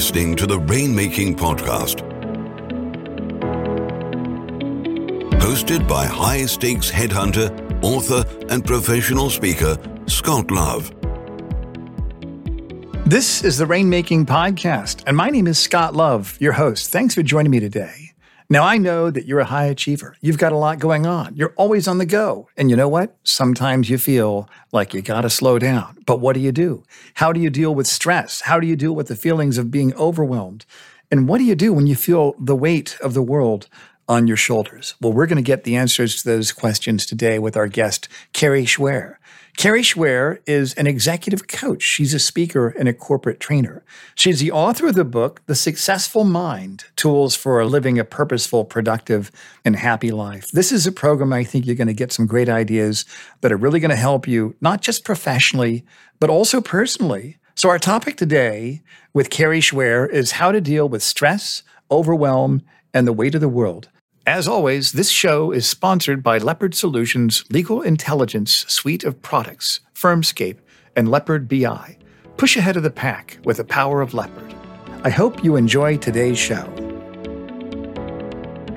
listening to the Rainmaking Podcast. Hosted by high stakes headhunter, author, and professional speaker, Scott Love. This is the Rainmaking Podcast, and my name is Scott Love, your host. Thanks for joining me today. Now, I know that you're a high achiever. You've got a lot going on. You're always on the go. And you know what? Sometimes you feel like you got to slow down. But what do you do? How do you deal with stress? How do you deal with the feelings of being overwhelmed? And what do you do when you feel the weight of the world on your shoulders? Well, we're going to get the answers to those questions today with our guest, Kari Schwear. Kari Schwear is an executive coach. She's a speaker and a corporate trainer. She's the author of the book, The Successful Mind Tools for Living a Purposeful, Productive, and Happy Life. This is a program I think you're going to get some great ideas that are really going to help you, not just professionally, but also personally. So, our topic today with Kari Schwear is how to deal with stress, overwhelm, and the weight of the world. As always, this show is sponsored by Leopard Solutions Legal Intelligence Suite of Products, Firmscape, and Leopard BI. Push ahead of the pack with the power of Leopard. I hope you enjoy today's show.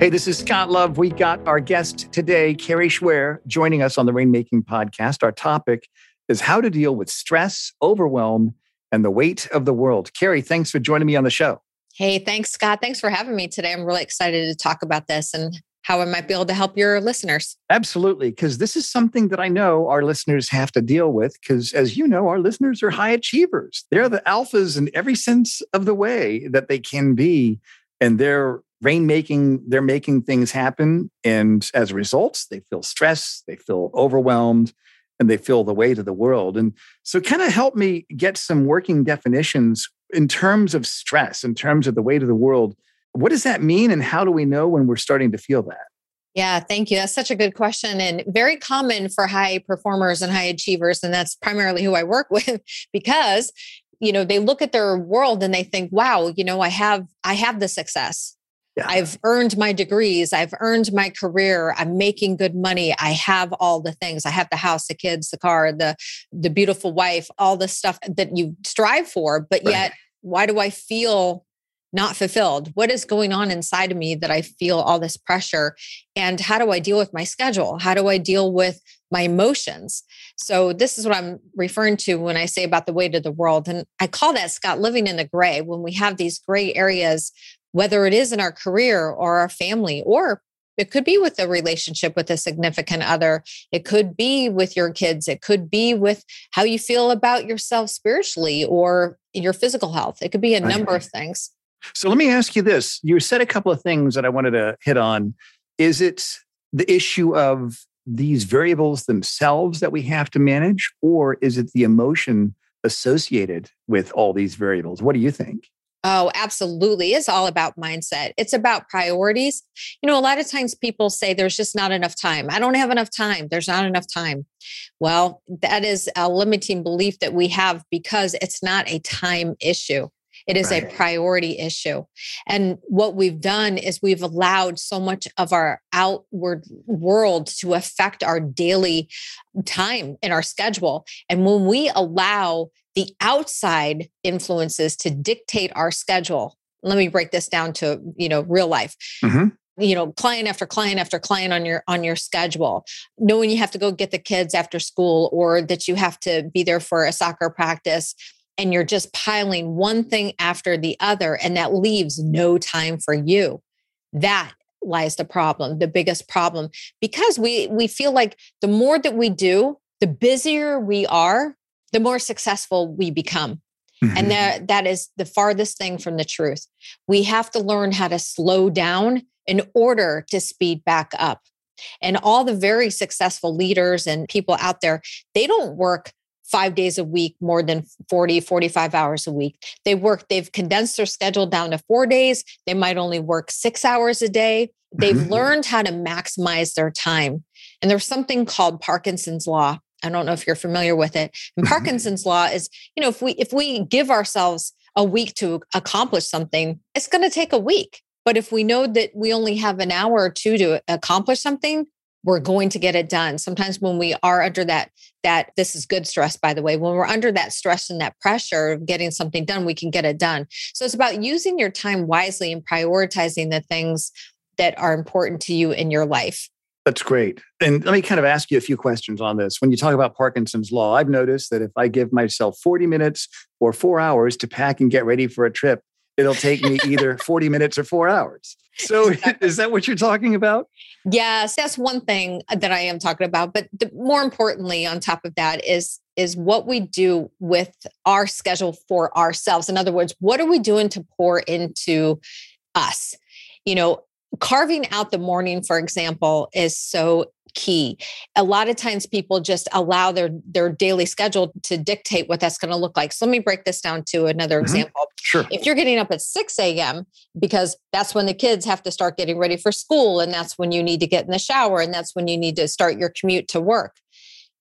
Hey, this is Scott Love. We got our guest today, Kari Schwear, joining us on the Rainmaking Podcast. Our topic is how to deal with stress, overwhelm, and the weight of the world. Kari, thanks for joining me on the show. Hey, thanks, Scott. Thanks for having me today. I'm really excited to talk about this and how I might be able to help your listeners. Absolutely, because this is something that I know our listeners have to deal with. Because as you know, our listeners are high achievers. They're the alphas in every sense of the way that they can be. And they're rainmaking, they're making things happen. And as a result, they feel stressed, they feel overwhelmed, and they feel the weight of the world. And so, kind of help me get some working definitions in terms of stress, in terms of the weight of the world, what does that mean? And how do we know when we're starting to feel that? Yeah, thank you. That's such a good question and very common for high performers and high achievers. And that's primarily who I work with because, you know, they look at their world and they think, wow, you know, I have, I have the success. Yeah. I've earned my degrees. I've earned my career. I'm making good money. I have all the things. I have the house, the kids, the car, the the beautiful wife, all the stuff that you strive for. But right. yet why do I feel not fulfilled? What is going on inside of me that I feel all this pressure? And how do I deal with my schedule? How do I deal with my emotions? So, this is what I'm referring to when I say about the weight of the world. And I call that, Scott, living in the gray when we have these gray areas, whether it is in our career or our family or it could be with a relationship with a significant other. It could be with your kids. It could be with how you feel about yourself spiritually or your physical health. It could be a number of things. So let me ask you this. You said a couple of things that I wanted to hit on. Is it the issue of these variables themselves that we have to manage, or is it the emotion associated with all these variables? What do you think? Oh, absolutely. It's all about mindset. It's about priorities. You know, a lot of times people say there's just not enough time. I don't have enough time. There's not enough time. Well, that is a limiting belief that we have because it's not a time issue. It is right. a priority issue. And what we've done is we've allowed so much of our outward world to affect our daily time in our schedule. And when we allow the outside influences to dictate our schedule. Let me break this down to, you know, real life. Mm-hmm you know client after client after client on your on your schedule knowing you have to go get the kids after school or that you have to be there for a soccer practice and you're just piling one thing after the other and that leaves no time for you that lies the problem the biggest problem because we we feel like the more that we do the busier we are the more successful we become. Mm-hmm. And that, that is the farthest thing from the truth. We have to learn how to slow down in order to speed back up. And all the very successful leaders and people out there, they don't work five days a week, more than 40, 45 hours a week. They work, they've condensed their schedule down to four days. They might only work six hours a day. They've mm-hmm. learned how to maximize their time. And there's something called Parkinson's Law. I don't know if you're familiar with it. And mm-hmm. Parkinson's law is, you know, if we if we give ourselves a week to accomplish something, it's going to take a week. But if we know that we only have an hour or two to accomplish something, we're going to get it done. Sometimes when we are under that, that this is good stress, by the way, when we're under that stress and that pressure of getting something done, we can get it done. So it's about using your time wisely and prioritizing the things that are important to you in your life. That's great. And let me kind of ask you a few questions on this. When you talk about Parkinson's law, I've noticed that if I give myself 40 minutes or four hours to pack and get ready for a trip, it'll take me either 40 minutes or four hours. So exactly. is that what you're talking about? Yes, that's one thing that I am talking about. But the, more importantly, on top of that is is what we do with our schedule for ourselves. In other words, what are we doing to pour into us? You know, carving out the morning for example is so key. A lot of times people just allow their their daily schedule to dictate what that's going to look like. So let me break this down to another mm-hmm. example. Sure. If you're getting up at 6 a.m because that's when the kids have to start getting ready for school and that's when you need to get in the shower and that's when you need to start your commute to work.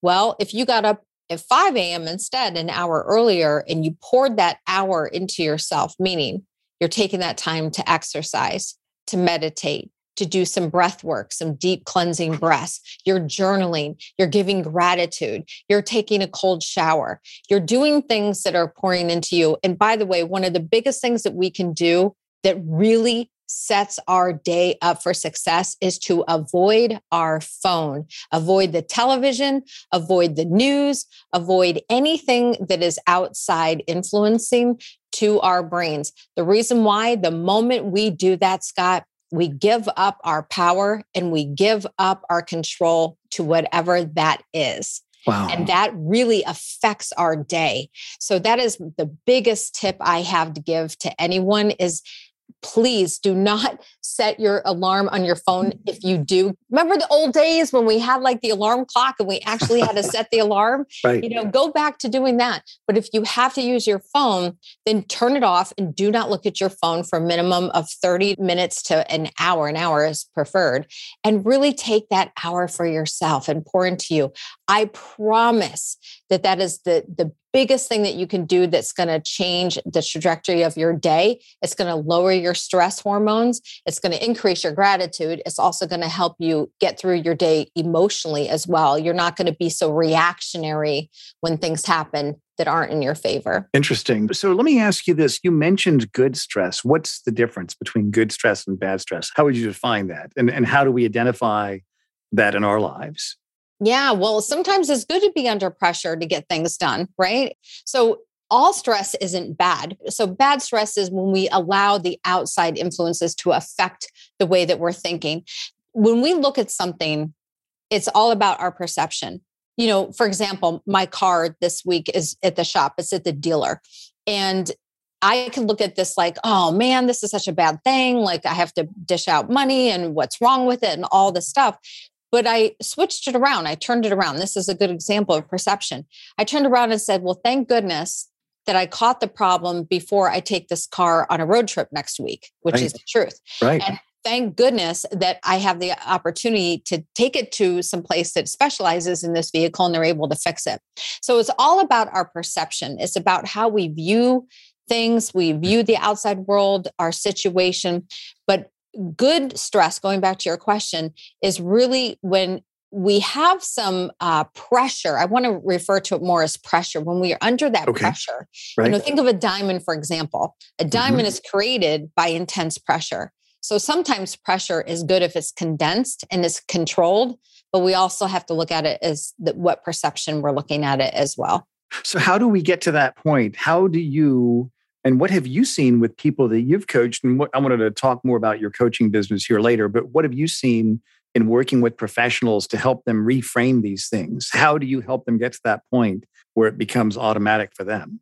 Well if you got up at 5 a.m instead an hour earlier and you poured that hour into yourself meaning you're taking that time to exercise to meditate, to do some breath work, some deep cleansing breaths. You're journaling, you're giving gratitude, you're taking a cold shower, you're doing things that are pouring into you. And by the way, one of the biggest things that we can do that really sets our day up for success is to avoid our phone, avoid the television, avoid the news, avoid anything that is outside influencing to our brains. The reason why, the moment we do that, Scott, we give up our power and we give up our control to whatever that is. Wow. And that really affects our day. So that is the biggest tip I have to give to anyone is please do not set your alarm on your phone if you do. Remember the old days when we had like the alarm clock and we actually had to set the alarm? Right. you know go back to doing that. But if you have to use your phone then turn it off and do not look at your phone for a minimum of 30 minutes to an hour. An hour is preferred. And really take that hour for yourself and pour into you. I promise that that is the the biggest thing that you can do that's going to change the trajectory of your day. It's going to lower your stress hormones. It's going to increase your gratitude. It's also going to help you get through your day emotionally as well. You're not going to be so reactionary when things happen that aren't in your favor. Interesting. So let me ask you this. You mentioned good stress. What's the difference between good stress and bad stress? How would you define that? And, and how do we identify that in our lives? Yeah, well, sometimes it's good to be under pressure to get things done, right? So all stress isn't bad. So, bad stress is when we allow the outside influences to affect the way that we're thinking. When we look at something, it's all about our perception. You know, for example, my car this week is at the shop, it's at the dealer. And I can look at this like, oh man, this is such a bad thing. Like, I have to dish out money and what's wrong with it and all this stuff. But I switched it around. I turned it around. This is a good example of perception. I turned around and said, well, thank goodness that I caught the problem before I take this car on a road trip next week, which right. is the truth. Right. And thank goodness that I have the opportunity to take it to some place that specializes in this vehicle and they're able to fix it. So it's all about our perception. It's about how we view things, we view the outside world, our situation. Good stress, going back to your question, is really when we have some uh, pressure. I want to refer to it more as pressure. When we are under that okay. pressure, right. you know, think of a diamond, for example. A diamond mm-hmm. is created by intense pressure. So sometimes pressure is good if it's condensed and it's controlled, but we also have to look at it as the, what perception we're looking at it as well. So, how do we get to that point? How do you and what have you seen with people that you've coached? And what, I wanted to talk more about your coaching business here later, but what have you seen in working with professionals to help them reframe these things? How do you help them get to that point where it becomes automatic for them?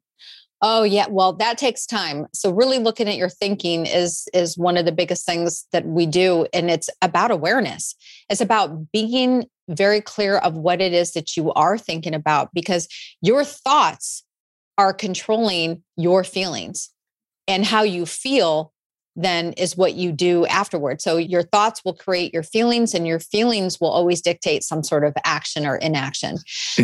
Oh yeah, well that takes time. So really looking at your thinking is is one of the biggest things that we do and it's about awareness. It's about being very clear of what it is that you are thinking about because your thoughts are controlling your feelings and how you feel then is what you do afterward. So your thoughts will create your feelings and your feelings will always dictate some sort of action or inaction.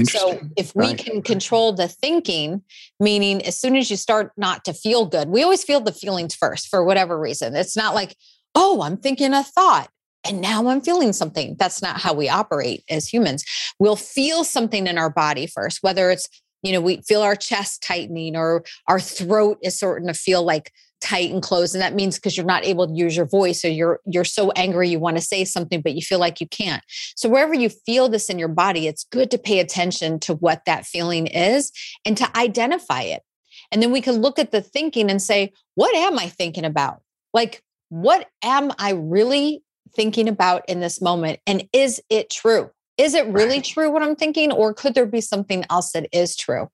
So if we right. can control the thinking, meaning as soon as you start not to feel good, we always feel the feelings first for whatever reason. It's not like, oh, I'm thinking a thought. and now I'm feeling something. That's not how we operate as humans. We'll feel something in our body first, whether it's, you know, we feel our chest tightening or our throat is starting to feel like tight and closed. And that means because you're not able to use your voice or you're you're so angry you want to say something, but you feel like you can't. So wherever you feel this in your body, it's good to pay attention to what that feeling is and to identify it. And then we can look at the thinking and say, what am I thinking about? Like, what am I really thinking about in this moment? And is it true? Is it really true what I'm thinking, or could there be something else that is true?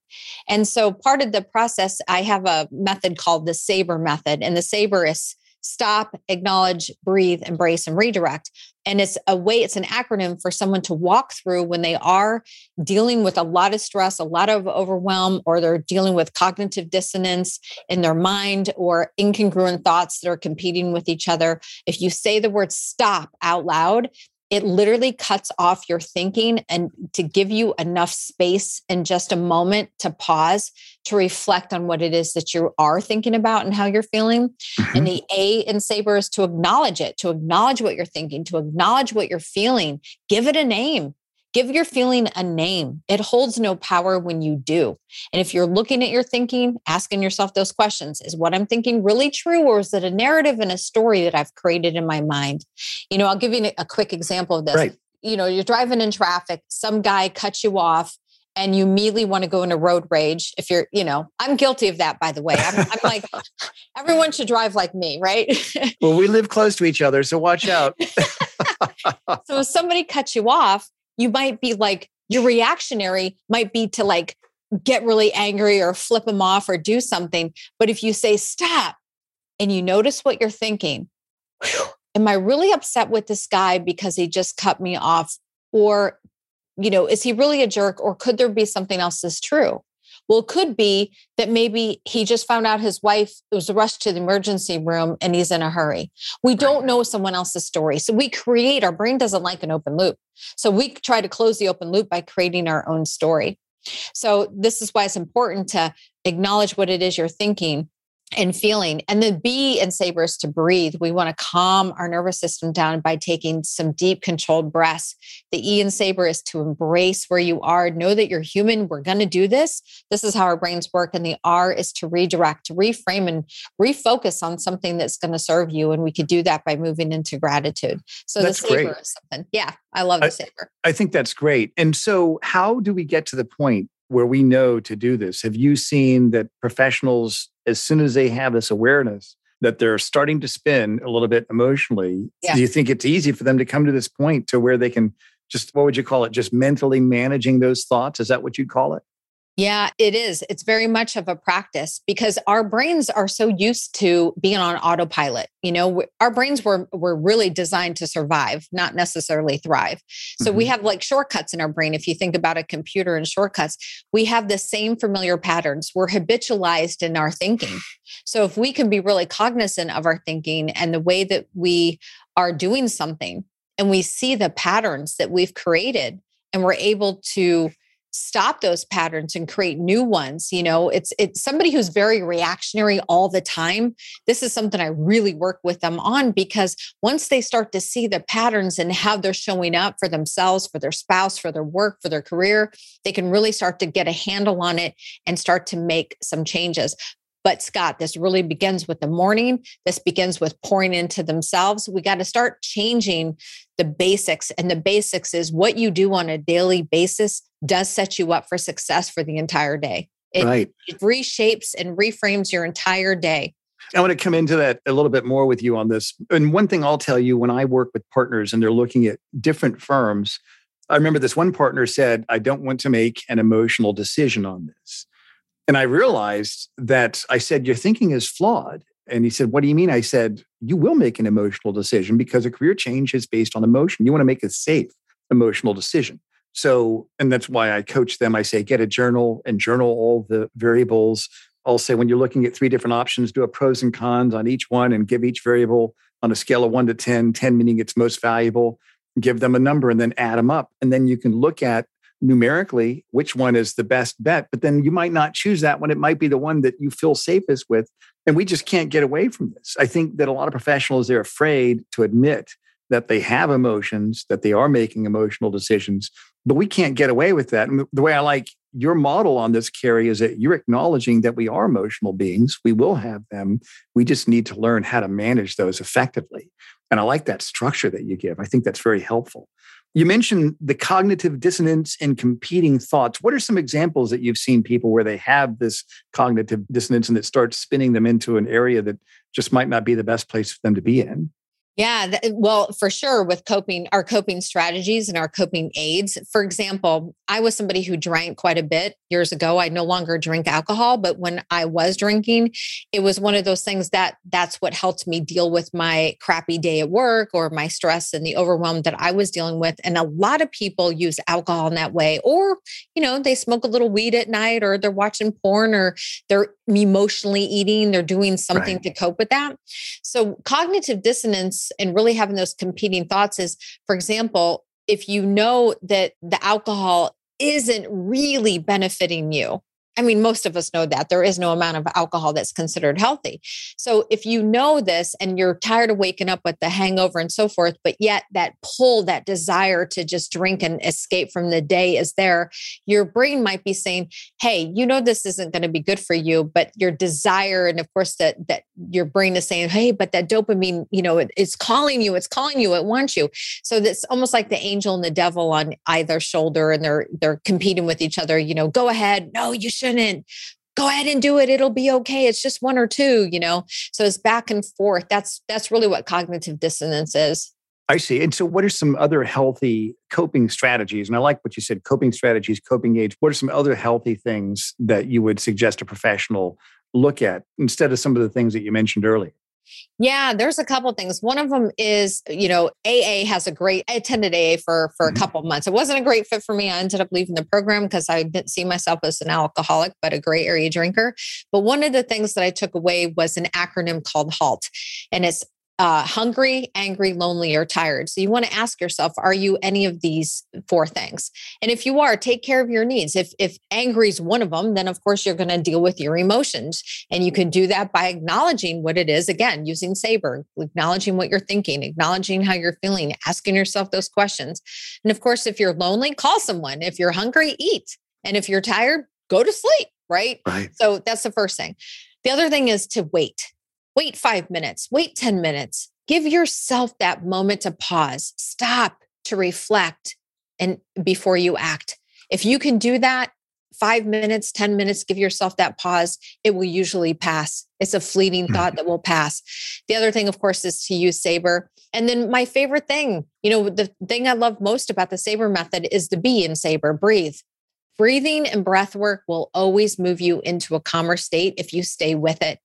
And so, part of the process, I have a method called the SABRE method, and the SABRE is stop, acknowledge, breathe, embrace, and redirect. And it's a way, it's an acronym for someone to walk through when they are dealing with a lot of stress, a lot of overwhelm, or they're dealing with cognitive dissonance in their mind or incongruent thoughts that are competing with each other. If you say the word stop out loud, it literally cuts off your thinking and to give you enough space and just a moment to pause to reflect on what it is that you are thinking about and how you're feeling. Mm-hmm. And the A in SABRE is to acknowledge it, to acknowledge what you're thinking, to acknowledge what you're feeling, give it a name. Give your feeling a name. It holds no power when you do. And if you're looking at your thinking, asking yourself those questions is what I'm thinking really true, or is it a narrative and a story that I've created in my mind? You know, I'll give you a quick example of this. Right. You know, you're driving in traffic, some guy cuts you off, and you immediately want to go into road rage if you're you know i'm guilty of that by the way i'm, I'm like everyone should drive like me right well we live close to each other so watch out so if somebody cuts you off you might be like, your reactionary might be to like get really angry or flip them off or do something. But if you say, stop, and you notice what you're thinking, am I really upset with this guy because he just cut me off? Or, you know, is he really a jerk? Or could there be something else that's true? Well, it could be that maybe he just found out his wife was rushed to the emergency room and he's in a hurry. We don't know someone else's story. So we create, our brain doesn't like an open loop. So we try to close the open loop by creating our own story. So this is why it's important to acknowledge what it is you're thinking and feeling. And the B in SABRE is to breathe. We want to calm our nervous system down by taking some deep, controlled breaths. The E in SABRE is to embrace where you are, know that you're human. We're going to do this. This is how our brains work. And the R is to redirect, to reframe, and refocus on something that's going to serve you. And we could do that by moving into gratitude. So that's the SABRE great. is something. Yeah, I love the I, SABRE. I think that's great. And so, how do we get to the point where we know to do this? Have you seen that professionals, as soon as they have this awareness that they're starting to spin a little bit emotionally, yeah. do you think it's easy for them to come to this point to where they can just, what would you call it? Just mentally managing those thoughts? Is that what you'd call it? Yeah, it is. It's very much of a practice because our brains are so used to being on autopilot. You know, our brains were were really designed to survive, not necessarily thrive. So mm-hmm. we have like shortcuts in our brain. If you think about a computer and shortcuts, we have the same familiar patterns. We're habitualized in our thinking. So if we can be really cognizant of our thinking and the way that we are doing something and we see the patterns that we've created and we're able to stop those patterns and create new ones you know it's it's somebody who's very reactionary all the time. This is something i really work with them on because once they start to see the patterns and how they're showing up for themselves for their spouse for their work for their career they can really start to get a handle on it and start to make some changes but Scott, this really begins with the morning. This begins with pouring into themselves. We got to start changing the basics. And the basics is what you do on a daily basis does set you up for success for the entire day. It, right. it reshapes and reframes your entire day. I want to come into that a little bit more with you on this. And one thing I'll tell you when I work with partners and they're looking at different firms, I remember this one partner said, I don't want to make an emotional decision on this. And I realized that I said, Your thinking is flawed. And he said, What do you mean? I said, You will make an emotional decision because a career change is based on emotion. You want to make a safe emotional decision. So, and that's why I coach them. I say, Get a journal and journal all the variables. I'll say, when you're looking at three different options, do a pros and cons on each one and give each variable on a scale of one to 10, 10 meaning it's most valuable. Give them a number and then add them up. And then you can look at numerically which one is the best bet, but then you might not choose that one. It might be the one that you feel safest with. And we just can't get away from this. I think that a lot of professionals, they're afraid to admit that they have emotions, that they are making emotional decisions, but we can't get away with that. And the way I like your model on this, Kari, is that you're acknowledging that we are emotional beings. We will have them. We just need to learn how to manage those effectively. And I like that structure that you give. I think that's very helpful. You mentioned the cognitive dissonance and competing thoughts. What are some examples that you've seen people where they have this cognitive dissonance and it starts spinning them into an area that just might not be the best place for them to be in? Yeah, th- well, for sure with coping, our coping strategies and our coping aids. For example, I was somebody who drank quite a bit years ago. I no longer drink alcohol, but when I was drinking, it was one of those things that that's what helped me deal with my crappy day at work or my stress and the overwhelm that I was dealing with. And a lot of people use alcohol in that way, or, you know, they smoke a little weed at night or they're watching porn or they're emotionally eating, they're doing something right. to cope with that. So cognitive dissonance and really having those competing thoughts is, for example, if you know that the alcohol isn't really benefiting you, I mean, most of us know that there is no amount of alcohol that's considered healthy. So if you know this and you're tired of waking up with the hangover and so forth, but yet that pull, that desire to just drink and escape from the day is there, your brain might be saying, Hey, you know, this isn't going to be good for you, but your desire, and of course that, that your brain is saying, Hey, but that dopamine, you know, it, it's calling you, it's calling you, it wants you. So that's almost like the angel and the devil on either shoulder and they're, they're competing with each other, you know, go ahead. No, you shouldn't go ahead and do it it'll be okay it's just one or two you know? So it's back and forth that's that's really what cognitive dissonance is. I see and so what are some other healthy coping strategies? And i like what you said coping strategies coping aids what are some other healthy things that you would suggest a professional look at instead of some of the things that you mentioned earlier yeah, there's a couple things. One of them is, you know, AA has a great. I attended AA for for mm-hmm. a couple months. It wasn't a great fit for me. I ended up leaving the program because I didn't see myself as an alcoholic, but a gray area drinker. But one of the things that I took away was an acronym called HALT, and it's uh, hungry, angry, lonely, or tired. So you want to ask yourself, are you any of these four things? And if you are, take care of your needs. If if angry is one of them, then of course you're going to deal with your emotions, and you can do that by acknowledging what it is. Again, using SABRE, acknowledging what you're thinking, acknowledging how you're feeling, asking yourself those questions. And of course, if you're lonely, call someone. If you're hungry, eat. And if you're tired, go to sleep. Right. Right. So that's the first thing. The other thing is to wait Wait five minutes, wait 10 minutes. Give yourself that moment to pause, stop to reflect and before you act. If you can do that, five minutes, 10 minutes, give yourself that pause, it will usually pass. It's a fleeting hmm. thought that will pass. The other thing, of course, is to use SABRE. And then my favorite thing, you know, the thing I love most about the SABRE method is the be in SABRE, breathe. Breathing and breath work will always move you into a calmer state if you stay with it.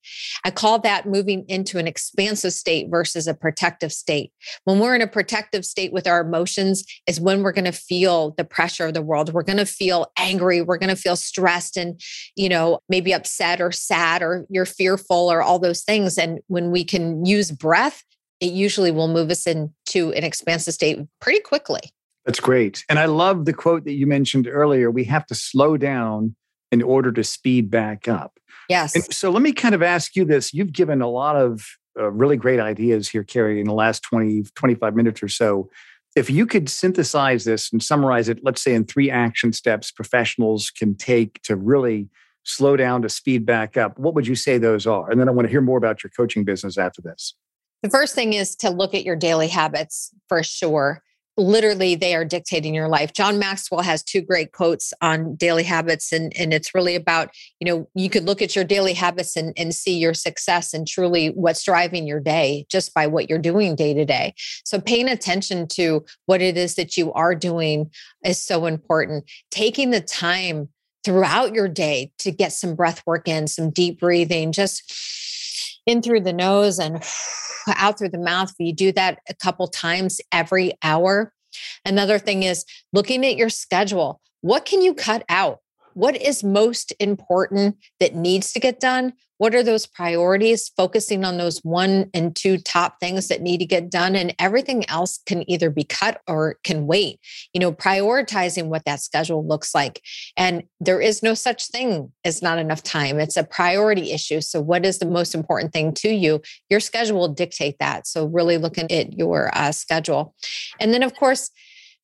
I call that moving into an expansive state versus a protective state. When we're in a protective state with our emotions, is when we're going to feel the pressure of the world. We're going to feel angry. We're going to feel stressed and, you know, maybe upset or sad or you're fearful or all those things. And when we can use breath, it usually will move us into an expansive state pretty quickly. That's great. And I love the quote that you mentioned earlier. We have to slow down in order to speed back up. Yes. And so let me kind of ask you this. You've given a lot of uh, really great ideas here, Kari, in the last 20, 25 minutes or so. If you could synthesize this and summarize it, let's say in three action steps professionals can take to really slow down to speed back up, what would you say those are? And then I want to hear more about your coaching business after this. The first thing is to look at your daily habits for sure literally they are dictating your life. John Maxwell has two great quotes on daily habits and and it's really about, you know, you could look at your daily habits and and see your success and truly what's driving your day just by what you're doing day to day. So paying attention to what it is that you are doing is so important. Taking the time throughout your day to get some breath work in, some deep breathing, just in through the nose and out through the mouth. If You do that a couple times every hour. Another thing is looking at your schedule. What can you cut out? What is most important that needs to get done? what are those priorities, focusing on those one and two top things that need to get done, and everything else can either be cut or can wait. You know, prioritizing what that schedule looks like. And there is no such thing as not enough time. It's a priority issue. So, what is the most important thing to you? Your schedule will dictate that. So, really looking at your uh, schedule. And then, of course,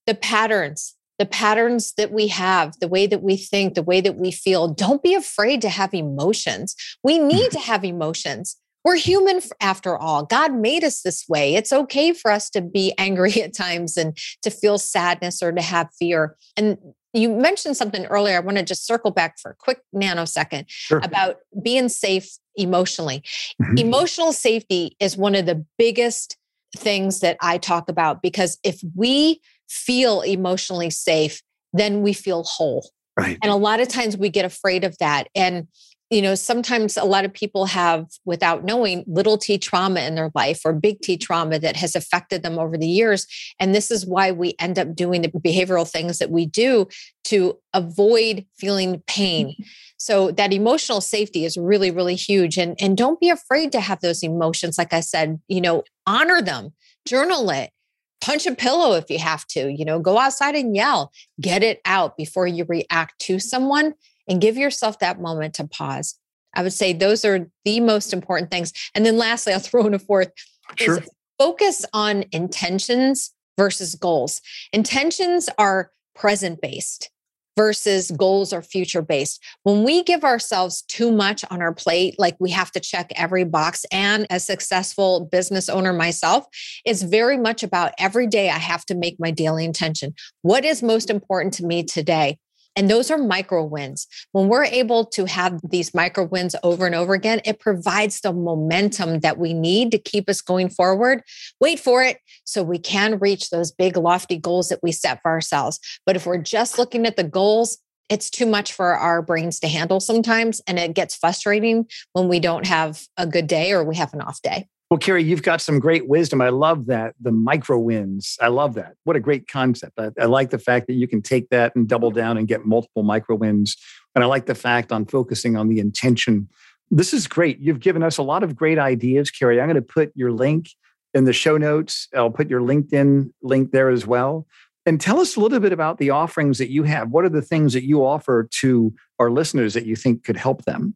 the patterns the patterns that we have, the way that we think, the way that we feel. Don't be afraid to have emotions. We need to have emotions. We're human after all. God made us this way. It's okay for us to be angry at times and to feel sadness or to have fear. And you mentioned something earlier. I want to just circle back for a quick nanosecond sure. about being safe emotionally. Mm-hmm. Emotional safety is one of the biggest things that I talk about because if we feel emotionally safe, then we feel whole. Right. And a lot of times we get afraid of that. And, you know, sometimes a lot of people have, without knowing, little t trauma in their life or big T trauma that has affected them over the years. And this is why we end up doing the behavioral things that we do to avoid feeling pain. Mm-hmm. So that emotional safety is really, really huge. And, and don't be afraid to have those emotions. Like I said, you know, honor them, journal it, punch a pillow if you have to, you know, go outside and yell, get it out before you react to someone and give yourself that moment to pause. I would say those are the most important things. And then lastly, I'll throw in a fourth sure. is focus on intentions versus goals. Intentions are present based versus goals are future based. When we give ourselves too much on our plate, like we have to check every box, and a successful business owner myself, it's very much about every day I have to make my daily intention. What is most important to me today? And those are micro wins. When we're able to have these micro wins over and over again, it provides the momentum that we need to keep us going forward. Wait for it so we can reach those big, lofty goals that we set for ourselves. But if we're just looking at the goals, it's too much for our brains to handle sometimes. And it gets frustrating when we don't have a good day or we have an off day. Well, Kari, you've got some great wisdom. I love that. The micro wins. I love that. What a great concept. I, I, like the fact that you can take that and double down and get multiple micro wins. And I like the fact on focusing on the intention. This is great. You've given us a lot of great ideas, Kari. I'm going to put your link in the show notes. I'll put your LinkedIn link there as well. And tell us a little bit about the offerings that you have. What are the things that you offer to our listeners that you think could help them?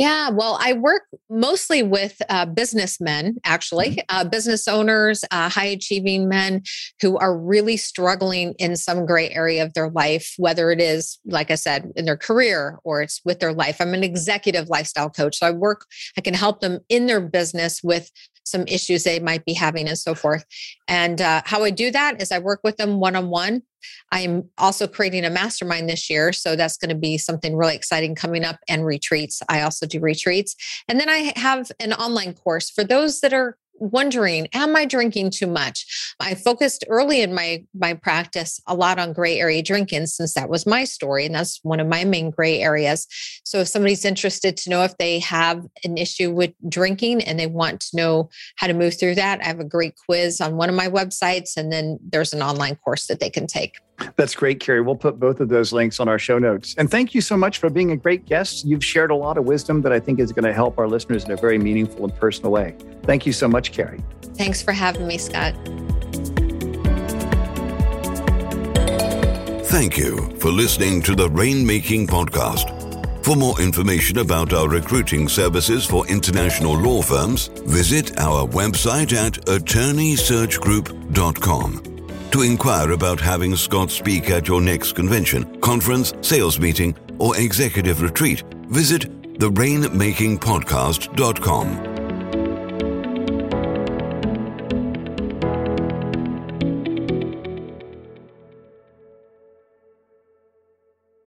Yeah, well, I work mostly with uh, businessmen, actually, mm-hmm. uh, business owners, uh, high achieving men who are really struggling in some gray area of their life, whether it is, like I said, in their career or it's with their life. I'm an executive lifestyle coach. So I work, I can help them in their business with some issues they might be having and so forth. And uh, how I do that is I work with them one on one. I'm also creating a mastermind this year. So that's going to be something really exciting coming up and retreats. I also do retreats. And then I have an online course for those that are wondering am i drinking too much? I focused early in my my practice a lot on gray area drinking since that was my story and that's one of my main gray areas. So if somebody's interested to know if they have an issue with drinking and they want to know how to move through that i have a great quiz on one of my websites and then there's an online course that they can take that's great, Kari. We'll put both of those links on our show notes. And thank you so much for being a great guest. You've shared a lot of wisdom that I think is going to help our listeners in a very meaningful and personal way. Thank you so much, Kari. Thanks for having me, Scott. Thank you for listening to the Rainmaking Podcast. For more information about our recruiting services for international law firms, visit our website at attorneysearchgroup.com. To inquire about having Scott speak at your next convention, conference, sales meeting, or executive retreat, visit therainmakingpodcast.com.